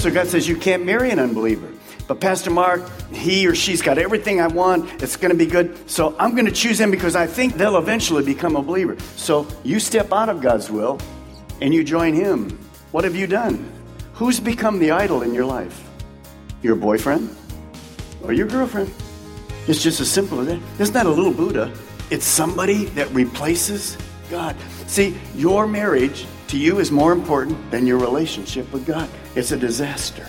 So God says, You can't marry an unbeliever. But Pastor Mark, he or she's got everything I want. It's going to be good. So I'm going to choose them because I think they'll eventually become a believer. So you step out of God's will and you join Him. What have you done? Who's become the idol in your life? Your boyfriend or your girlfriend? It's just as simple as that. It's not a little Buddha, it's somebody that replaces God. See, your marriage to you is more important than your relationship with God. It's a disaster.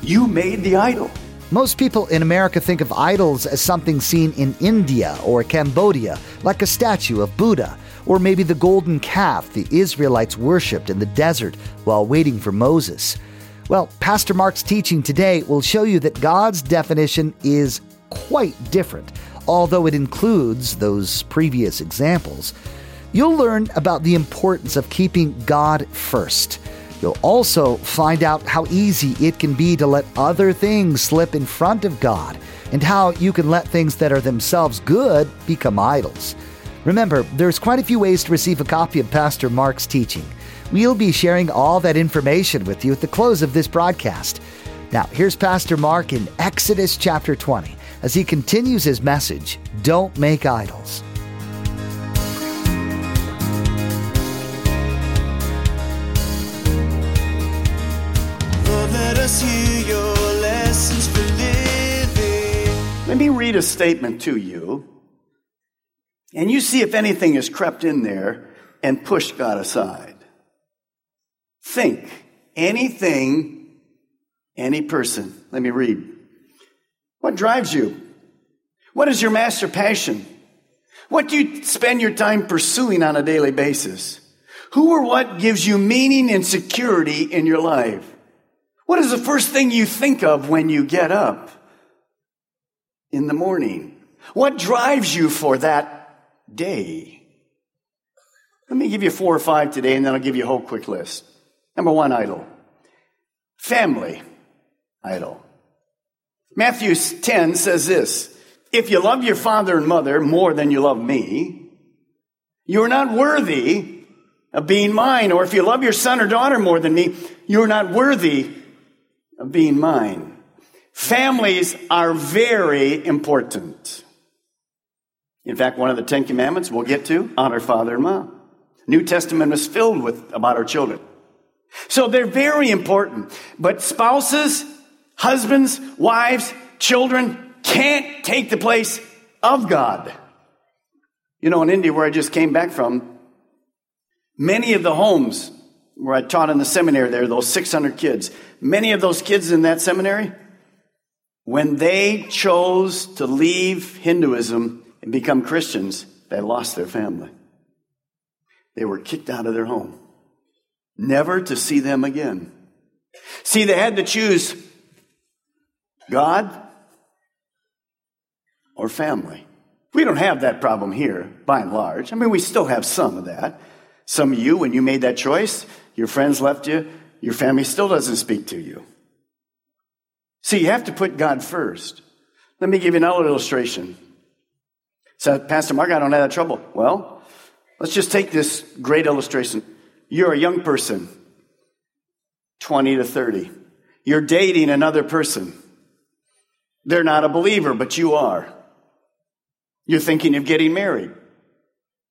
You made the idol. Most people in America think of idols as something seen in India or Cambodia, like a statue of Buddha, or maybe the golden calf the Israelites worshipped in the desert while waiting for Moses. Well, Pastor Mark's teaching today will show you that God's definition is quite different, although it includes those previous examples. You'll learn about the importance of keeping God first. You'll also find out how easy it can be to let other things slip in front of God, and how you can let things that are themselves good become idols. Remember, there's quite a few ways to receive a copy of Pastor Mark's teaching. We'll be sharing all that information with you at the close of this broadcast. Now, here's Pastor Mark in Exodus chapter 20 as he continues his message Don't Make Idols. Read a statement to you, and you see if anything has crept in there and pushed God aside. Think anything, any person. Let me read. What drives you? What is your master passion? What do you spend your time pursuing on a daily basis? Who or what gives you meaning and security in your life? What is the first thing you think of when you get up in the morning? What drives you for that day? Let me give you four or five today, and then I'll give you a whole quick list. Number one, idol. Family, idol. Matthew 10 says this If you love your father and mother more than you love me, you're not worthy of being mine. Or if you love your son or daughter more than me, you're not worthy of being mine. Families are very important. In fact, one of the Ten Commandments we'll get to honor father and mom. New Testament is filled with about our children. So they're very important. But spouses, husbands, wives, children can't take the place of God. You know, in India, where I just came back from, many of the homes where I taught in the seminary there, those 600 kids, many of those kids in that seminary, when they chose to leave Hinduism and become Christians, they lost their family. They were kicked out of their home, never to see them again. See, they had to choose God or family. We don't have that problem here, by and large. I mean, we still have some of that. Some of you, when you made that choice, your friends left you, your family still doesn't speak to you. See, you have to put God first. Let me give you another illustration. So, Pastor Mark, I don't have that trouble. Well, let's just take this great illustration. You're a young person, 20 to 30. You're dating another person. They're not a believer, but you are. You're thinking of getting married.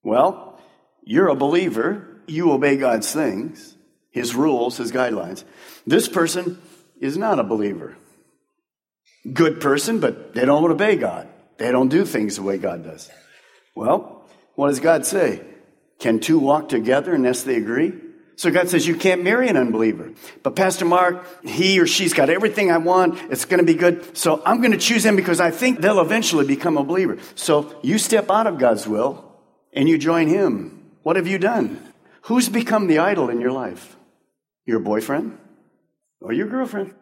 Well, you're a believer. You obey God's things, His rules, His guidelines. This person is not a believer. Good person, but they don't obey God. They don't do things the way God does. Well, what does God say? Can two walk together unless they agree? So God says, you can't marry an unbeliever. But Pastor Mark, he or she's got everything I want. It's going to be good. So I'm going to choose him because I think they'll eventually become a believer. So you step out of God's will and you join him. What have you done? Who's become the idol in your life? Your boyfriend or your girlfriend?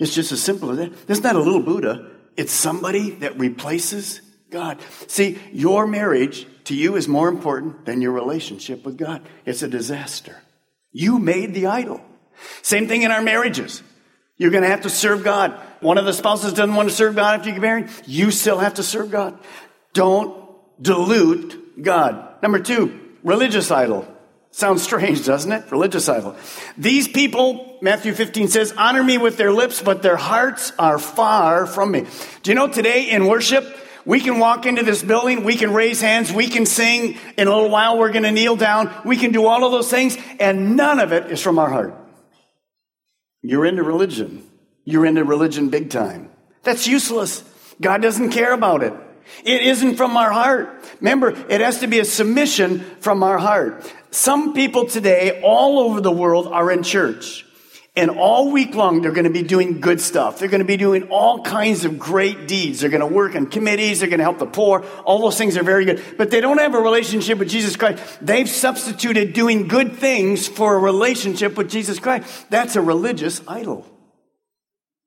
It's just as simple as that. It's not a little Buddha. It's somebody that replaces God. See, your marriage to you is more important than your relationship with God. It's a disaster. You made the idol. Same thing in our marriages. You're going to have to serve God. One of the spouses doesn't want to serve God after you get married. You still have to serve God. Don't dilute God. Number two, religious idol. Sounds strange, doesn't it? Religious idol. These people, Matthew 15 says, honor me with their lips, but their hearts are far from me. Do you know today in worship, we can walk into this building, we can raise hands, we can sing. In a little while, we're going to kneel down. We can do all of those things, and none of it is from our heart. You're into religion. You're into religion big time. That's useless. God doesn't care about it. It isn't from our heart. Remember, it has to be a submission from our heart. Some people today all over the world are in church. And all week long, they're going to be doing good stuff. They're going to be doing all kinds of great deeds. They're going to work in committees. They're going to help the poor. All those things are very good. But they don't have a relationship with Jesus Christ. They've substituted doing good things for a relationship with Jesus Christ. That's a religious idol.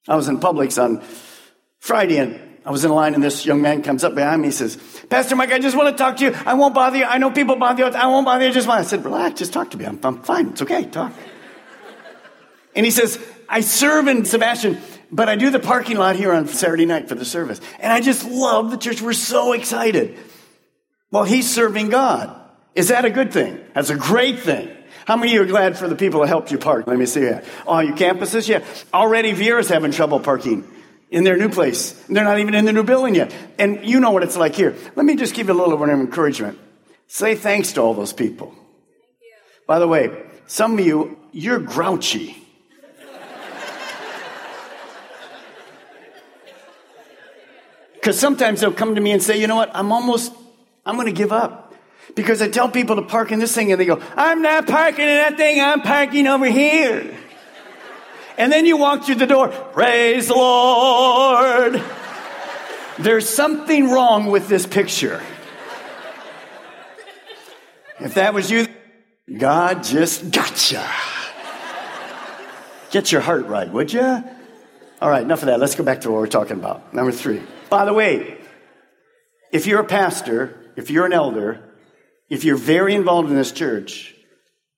I was in Publix on Friday and I was in line and this young man comes up behind me. He says, Pastor Mike, I just want to talk to you. I won't bother you. I know people bother you. I won't bother you. I Just want. I said, relax. Just talk to me. I'm, I'm fine. It's okay. Talk. And he says, I serve in Sebastian, but I do the parking lot here on Saturday night for the service. And I just love the church. We're so excited. Well, he's serving God. Is that a good thing? That's a great thing. How many of you are glad for the people that helped you park? Let me see that. Oh, your campuses? Yeah. Already Viera's having trouble parking in their new place. They're not even in the new building yet. And you know what it's like here. Let me just give you a little word of encouragement. Say thanks to all those people. By the way, some of you, you're grouchy. Because sometimes they'll come to me and say, you know what, I'm almost, I'm going to give up. Because I tell people to park in this thing and they go, I'm not parking in that thing, I'm parking over here. And then you walk through the door, praise the Lord. There's something wrong with this picture. If that was you, God just gotcha. Get your heart right, would you? All right, enough of that. Let's go back to what we're talking about. Number three. By the way, if you're a pastor, if you're an elder, if you're very involved in this church,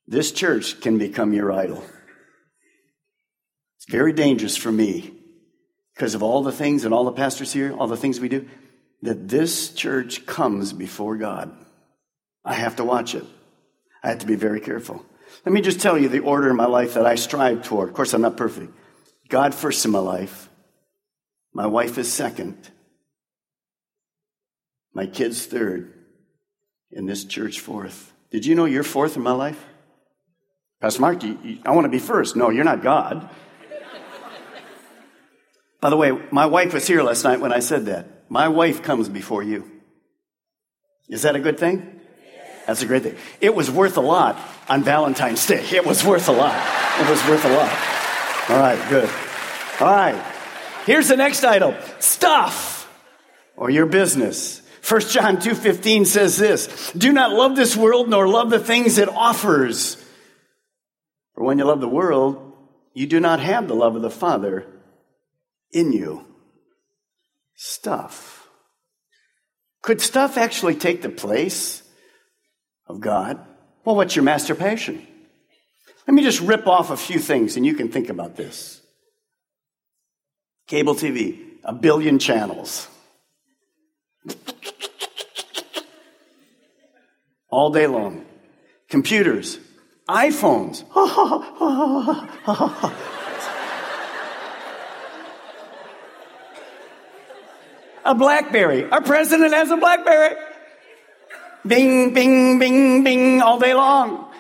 this church can become your idol. It's very dangerous for me because of all the things and all the pastors here, all the things we do, that this church comes before God. I have to watch it. I have to be very careful. Let me just tell you the order in my life that I strive toward. Of course, I'm not perfect. God first in my life. My wife is second. My kids third, and this church fourth. Did you know you're fourth in my life? Pastor Mark, you, you, I want to be first. No, you're not God. By the way, my wife was here last night when I said that. My wife comes before you. Is that a good thing? That's a great thing. It was worth a lot on Valentine's Day. It was worth a lot. It was worth a lot. All right, good. All right. Here's the next item stuff or your business. 1 John 2:15 says this, "Do not love this world nor love the things it offers. For when you love the world, you do not have the love of the Father in you." Stuff. Could stuff actually take the place of God? Well, what's your master passion? Let me just rip off a few things and you can think about this. Cable TV, a billion channels. all day long. Computers, iPhones. a Blackberry. Our president has a Blackberry. Bing, bing, bing, bing, all day long.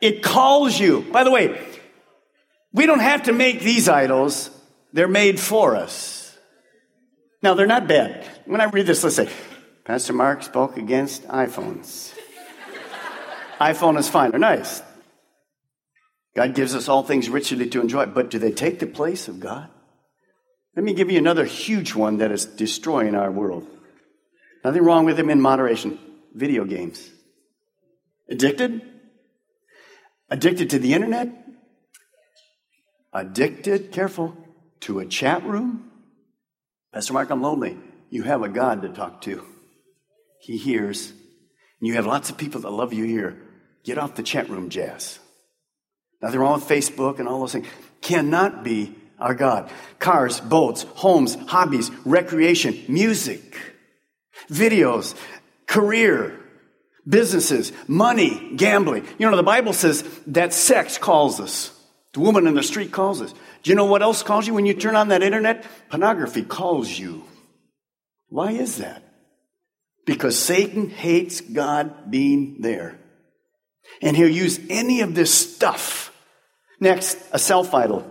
It calls you. By the way, we don't have to make these idols, they're made for us. Now, they're not bad. When I read this, let's say, Pastor Mark spoke against iPhones iPhone is fine. They're nice. God gives us all things richly to enjoy, but do they take the place of God? Let me give you another huge one that is destroying our world. Nothing wrong with them in moderation. Video games. Addicted? Addicted to the internet? Addicted, careful, to a chat room? Pastor Mark, I'm lonely. You have a God to talk to. He hears. And you have lots of people that love you here. Get off the chat room, Jazz. Nothing wrong with Facebook and all those things. Cannot be our God. Cars, boats, homes, hobbies, recreation, music, videos, career, businesses, money, gambling. You know, the Bible says that sex calls us. The woman in the street calls us. Do you know what else calls you when you turn on that internet? Pornography calls you. Why is that? Because Satan hates God being there. And he'll use any of this stuff. Next, a self idol.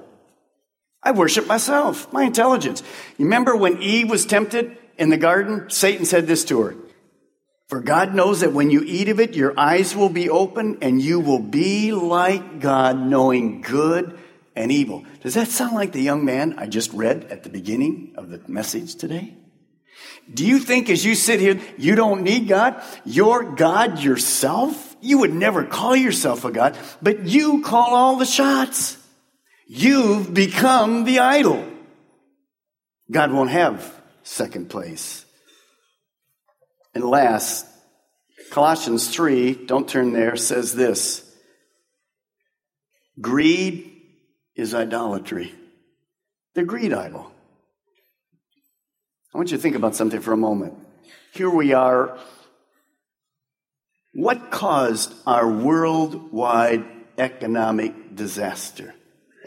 I worship myself, my intelligence. You remember when Eve was tempted in the garden? Satan said this to her For God knows that when you eat of it, your eyes will be open and you will be like God, knowing good and evil. Does that sound like the young man I just read at the beginning of the message today? Do you think as you sit here, you don't need God? You're God yourself? You would never call yourself a God, but you call all the shots. You've become the idol. God won't have second place. And last, Colossians 3, don't turn there, says this Greed is idolatry. The greed idol. I want you to think about something for a moment. Here we are. What caused our worldwide economic disaster?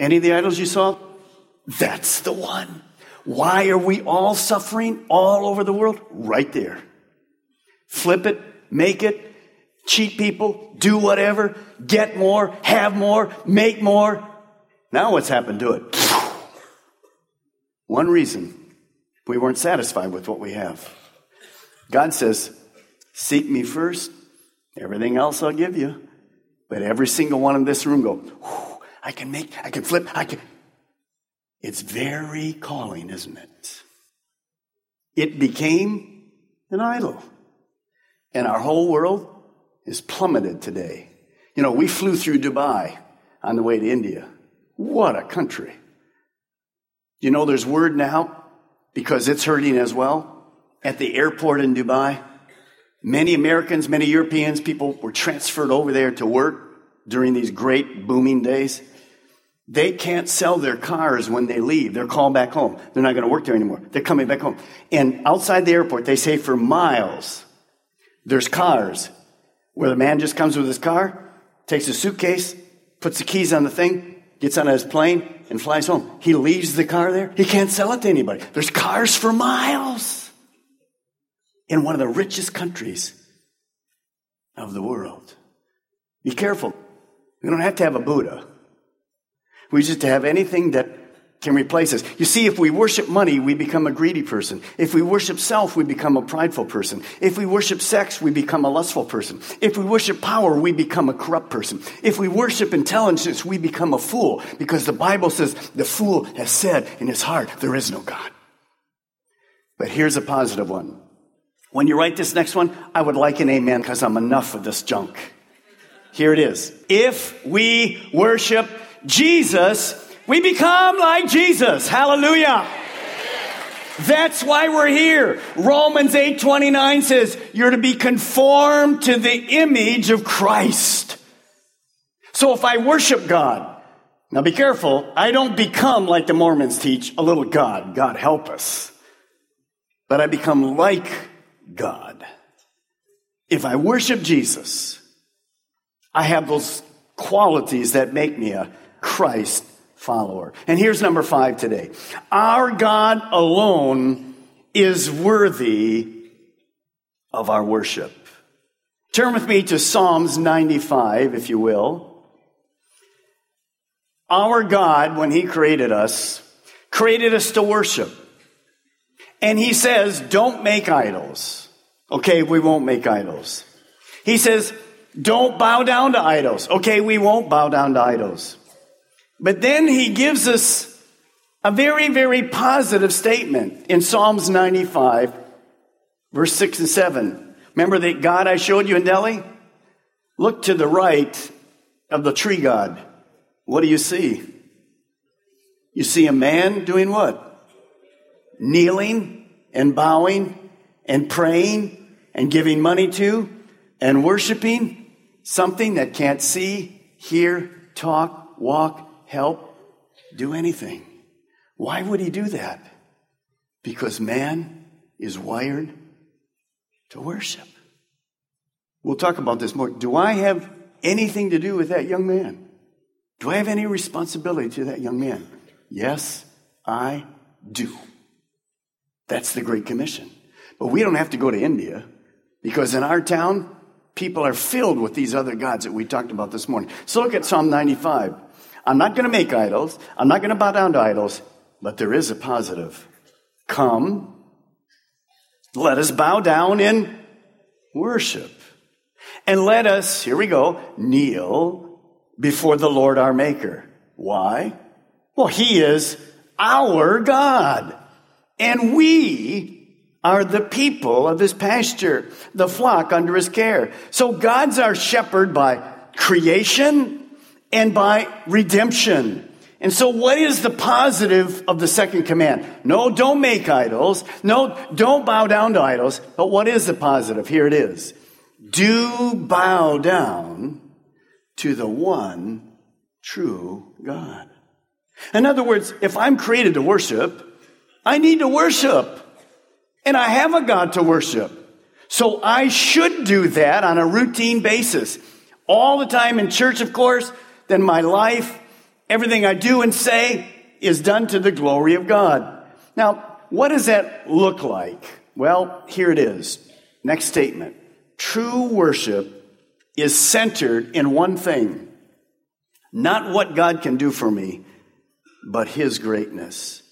Any of the idols you saw? That's the one. Why are we all suffering all over the world? Right there. Flip it, make it, cheat people, do whatever, get more, have more, make more. Now what's happened to it? One reason we weren't satisfied with what we have. God says, Seek me first, everything else I'll give you. But every single one in this room go, I can make, I can flip, I can. It's very calling, isn't it? It became an idol. And our whole world is plummeted today. You know, we flew through Dubai on the way to India. What a country. You know, there's word now, because it's hurting as well, at the airport in Dubai. Many Americans, many Europeans, people were transferred over there to work during these great booming days. They can't sell their cars when they leave. They're called back home. They're not going to work there anymore. They're coming back home. And outside the airport, they say for miles, there's cars where the man just comes with his car, takes a suitcase, puts the keys on the thing, gets on his plane, and flies home. He leaves the car there. He can't sell it to anybody. There's cars for miles in one of the richest countries of the world. Be careful. We don't have to have a Buddha. We just to have anything that can replace us. You see, if we worship money, we become a greedy person. If we worship self, we become a prideful person. If we worship sex, we become a lustful person. If we worship power, we become a corrupt person. If we worship intelligence, we become a fool because the Bible says the fool has said in his heart, there is no God. But here's a positive one. When you write this next one, I would like an amen because I'm enough of this junk. Here it is. If we worship Jesus, we become like Jesus. Hallelujah. That's why we're here. Romans 8:29 says, "You're to be conformed to the image of Christ." So if I worship God, now be careful, I don't become like the Mormons teach, a little God. God help us. But I become like God. If I worship Jesus, I have those qualities that make me a Christ follower. And here's number five today. Our God alone is worthy of our worship. Turn with me to Psalms 95, if you will. Our God, when He created us, created us to worship. And He says, don't make idols. Okay, we won't make idols. He says, don't bow down to idols. Okay, we won't bow down to idols. But then he gives us a very, very positive statement in Psalms 95, verse 6 and 7. Remember that God I showed you in Delhi? Look to the right of the tree god. What do you see? You see a man doing what? Kneeling and bowing and praying and giving money to and worshiping something that can't see, hear, talk, walk, help, do anything. Why would he do that? Because man is wired to worship. We'll talk about this more. Do I have anything to do with that young man? Do I have any responsibility to that young man? Yes, I do. That's the Great Commission. But we don't have to go to India because in our town, people are filled with these other gods that we talked about this morning. So look at Psalm 95. I'm not going to make idols. I'm not going to bow down to idols, but there is a positive. Come, let us bow down in worship. And let us, here we go, kneel before the Lord our Maker. Why? Well, He is our God. And we are the people of His pasture, the flock under His care. So God's our shepherd by creation and by redemption. And so what is the positive of the second command? No, don't make idols. No, don't bow down to idols. But what is the positive? Here it is. Do bow down to the one true God. In other words, if I'm created to worship, I need to worship. And I have a God to worship. So I should do that on a routine basis. All the time in church, of course, then my life, everything I do and say is done to the glory of God. Now, what does that look like? Well, here it is. Next statement. True worship is centered in one thing. Not what God can do for me, but His greatness.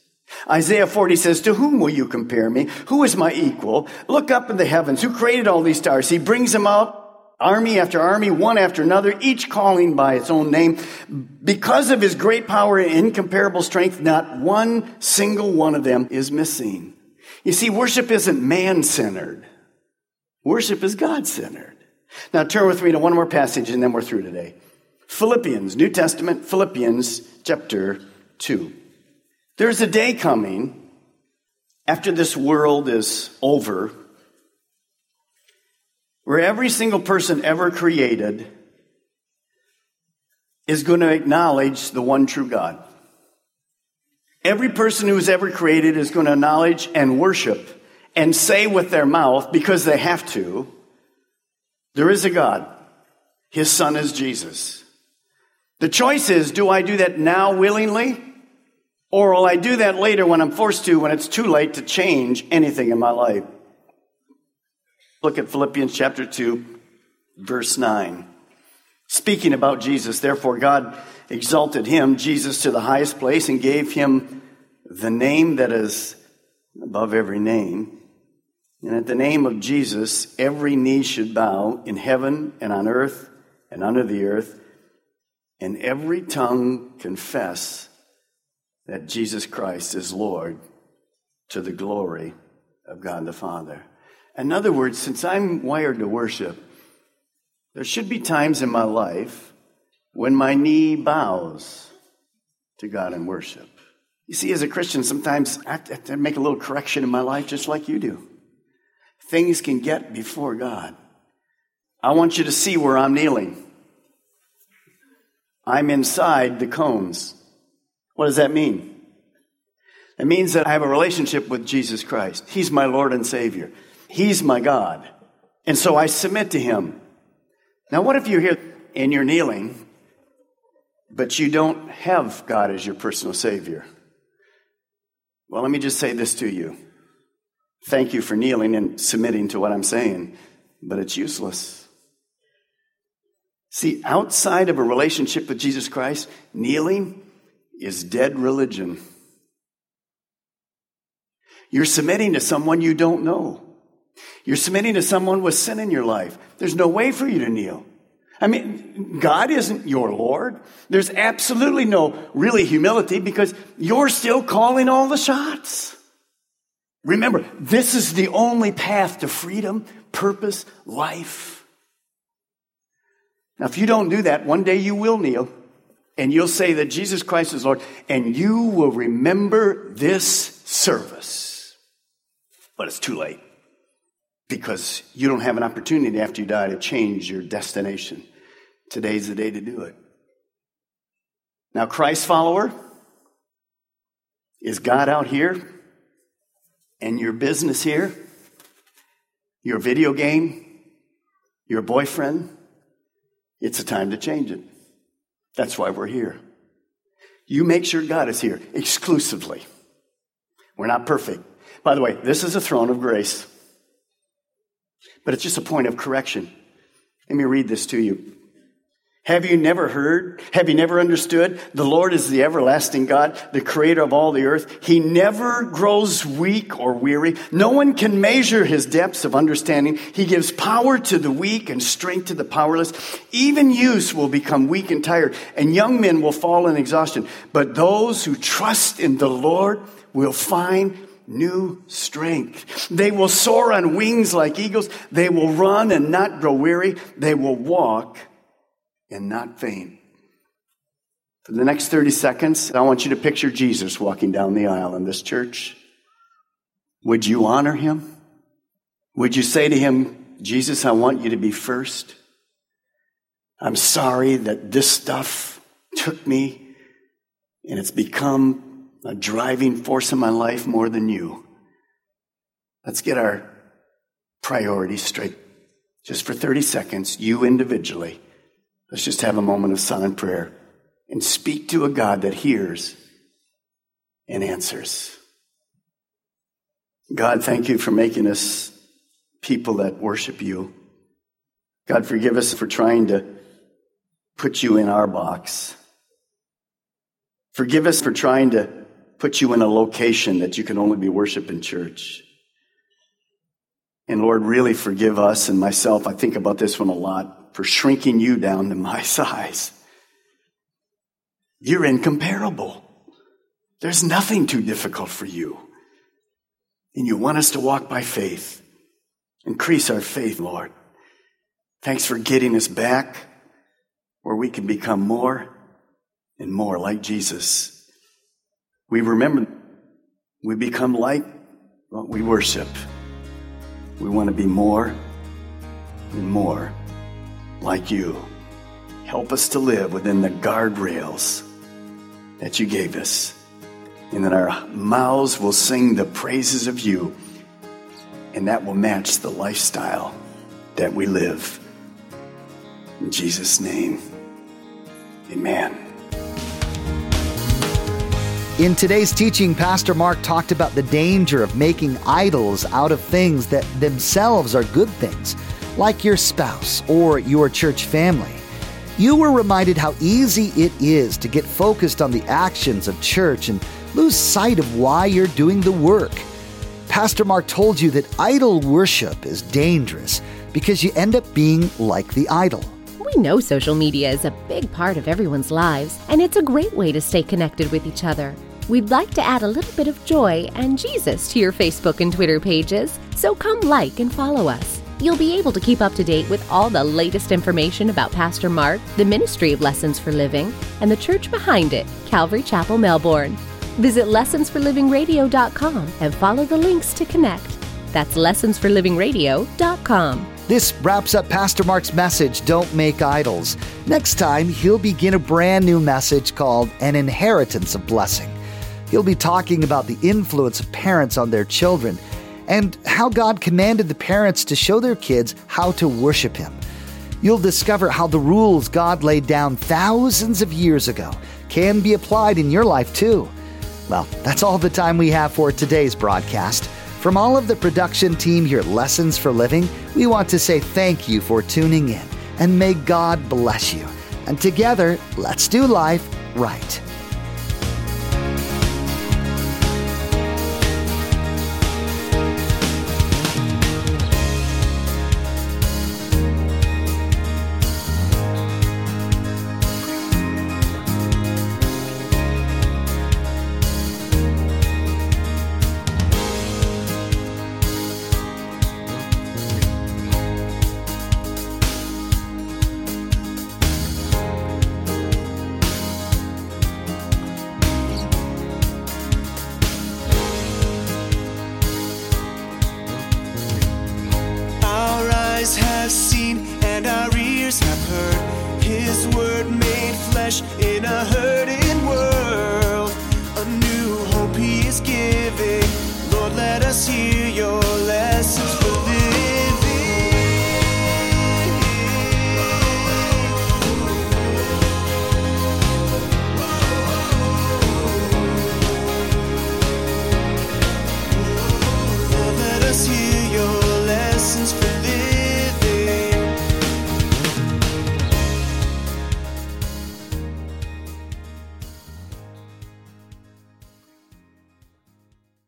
Isaiah 40 says, To whom will you compare me? Who is my equal? Look up in the heavens. Who created all these stars? He brings them out, army after army, one after another, each calling by its own name. Because of his great power and incomparable strength, not one single one of them is missing. You see, worship isn't man centered, worship is God centered. Now turn with me to one more passage and then we're through today. Philippians, New Testament, Philippians chapter 2. There's a day coming after this world is over where every single person ever created is going to acknowledge the one true God. Every person who's ever created is going to acknowledge and worship and say with their mouth, because they have to, there is a God. His son is Jesus. The choice is, do I do that now willingly? Or will I do that later when I'm forced to, when it's too late to change anything in my life? Look at Philippians chapter 2, verse 9. Speaking about Jesus, therefore God exalted him, Jesus, to the highest place and gave him the name that is above every name. And at the name of Jesus, every knee should bow in heaven and on earth and under the earth, and every tongue confess that Jesus Christ is Lord to the glory of God the Father. In other words, since I'm wired to worship, there should be times in my life when my knee bows to God in worship. You see, as a Christian, sometimes I have to make a little correction in my life just like you do. Things can get before God. I want you to see where I'm kneeling. I'm inside the cones. What does that mean? It means that I have a relationship with Jesus Christ. He's my Lord and Savior. He's my God. And so I submit to Him. Now, what if you're here and you're kneeling, but you don't have God as your personal Savior? Well, let me just say this to you. Thank you for kneeling and submitting to what I'm saying, but it's useless. See, outside of a relationship with Jesus Christ, kneeling is dead religion. You're submitting to someone you don't know. You're submitting to someone with sin in your life. There's no way for you to kneel. I mean, God isn't your Lord. There's absolutely no really humility because you're still calling all the shots. Remember, this is the only path to freedom, purpose, life. Now, if you don't do that, one day you will kneel and you'll say that Jesus Christ is Lord, and you will remember this service. But it's too late because you don't have an opportunity after you die to change your destination. Today's the day to do it. Now, Christ follower, is God out here and your business here, your video game, your boyfriend? It's a time to change it. That's why we're here. You make sure God is here exclusively. We're not perfect. By the way, this is a throne of grace, but it's just a point of correction. Let me read this to you. Have you never heard? Have you never understood? The Lord is the everlasting God, the creator of all the earth. He never grows weak or weary. No one can measure his depths of understanding. He gives power to the weak and strength to the powerless. Even youths will become weak and tired, and young men will fall in exhaustion. But those who trust in the Lord will find new strength. They will soar on wings like eagles. They will run and not grow weary. They will walk and not faint. For the next 30 seconds, I want you to picture Jesus walking down the aisle in this church. Would you honor him? Would you say to him, Jesus, I want you to be first? I'm sorry that this stuff took me and it's become a driving force in my life more than you. Let's get our priorities straight. Just for 30 seconds, you individually. Let's just have a moment of silent prayer and speak to a God that hears and answers. God, thank you for making us people that worship you. God, forgive us for trying to put you in our box. Forgive us for trying to put you in a location that you can only be worshiped in church. And Lord, really forgive us and myself. I think about this one a lot for shrinking you down to my size. You're incomparable. There's nothing too difficult for you. And you want us to walk by faith. Increase our faith, Lord. Thanks for getting us back where we can become more and more like Jesus. We remember we become like what we worship. We want to be more and more like you. Help us to live within the guardrails that you gave us, and that our mouths will sing the praises of you, and that will match the lifestyle that we live. In Jesus' name, amen. In today's teaching, Pastor Mark talked about the danger of making idols out of things that themselves are good things like your spouse or your church family. You were reminded how easy it is to get focused on the actions of church and lose sight of why you're doing the work. Pastor Mark told you that idol worship is dangerous because you end up being like the idol. We know social media is a big part of everyone's lives, and it's a great way to stay connected with each other. We'd like to add a little bit of joy and Jesus to your Facebook and Twitter pages, so come like and follow us. You'll be able to keep up to date with all the latest information about Pastor Mark, the Ministry of Lessons for Living, and the church behind it, Calvary Chapel, Melbourne. Visit lessonsforlivingradio.com and follow the links to connect. That's lessonsforlivingradio.com. This wraps up Pastor Mark's message, Don't Make Idols. Next time, he'll begin a brand new message called An Inheritance of Blessing. He'll be talking about the influence of parents on their children and how God commanded the parents to show their kids how to worship Him. You'll discover how the rules God laid down thousands of years ago can be applied in your life too. Well, that's all the time we have for today's broadcast. From all of the production team here at Lessons for Living, we want to say thank you for tuning in and may God bless you. And together, let's do life right. In a